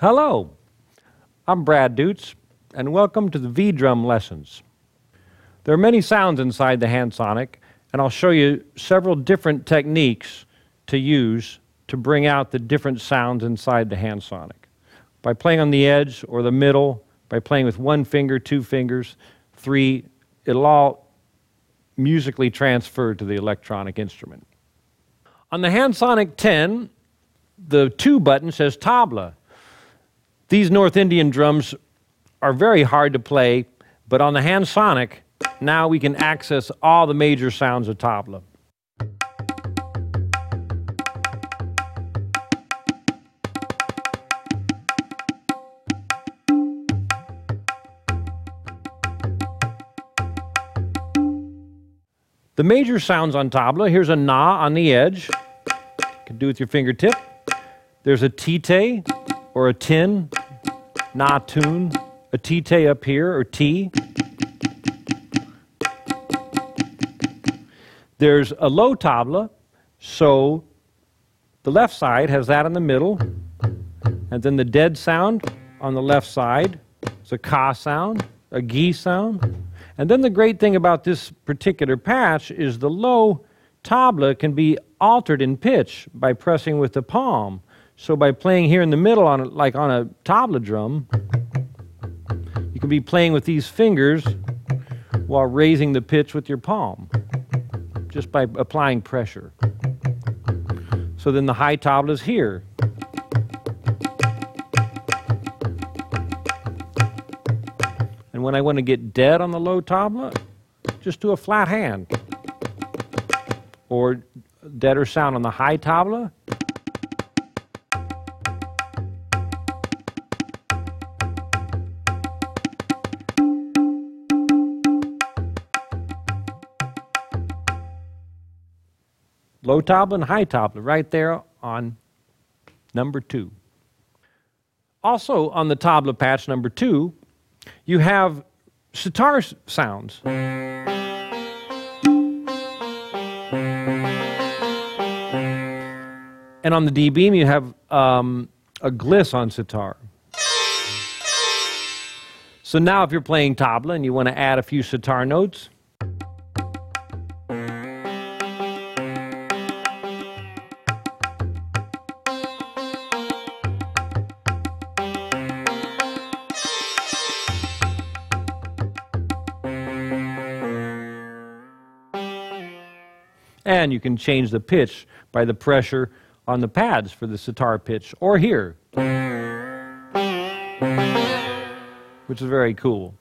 Hello, I'm Brad Dutz, and welcome to the V drum lessons. There are many sounds inside the HandSonic, and I'll show you several different techniques to use to bring out the different sounds inside the HandSonic. By playing on the edge or the middle, by playing with one finger, two fingers, three, it'll all musically transfer to the electronic instrument. On the HandSonic 10, the two button says tabla. These North Indian drums are very hard to play, but on the HandSonic, now we can access all the major sounds of tabla. The major sounds on tabla, here's a na on the edge. You can do with your fingertip. There's a tite or a tin na tune, a tite up here, or T. There's a low tabla, so the left side has that in the middle, and then the dead sound on the left side is a ka sound, a gi sound. And then the great thing about this particular patch is the low tabla can be altered in pitch by pressing with the palm. So by playing here in the middle, on a, like on a tabla drum, you can be playing with these fingers while raising the pitch with your palm, just by applying pressure. So then the high tabla is here. And when I want to get dead on the low tabla, just do a flat hand. Or deader sound on the high tabla, low tabla and high tabla right there on number two. Also on the tabla patch number two, you have sitar sounds. And on the D beam, you have um, a gliss on sitar. So now, if you're playing tabla and you want to add a few sitar notes, And you can change the pitch by the pressure on the pads for the sitar pitch or here, which is very cool.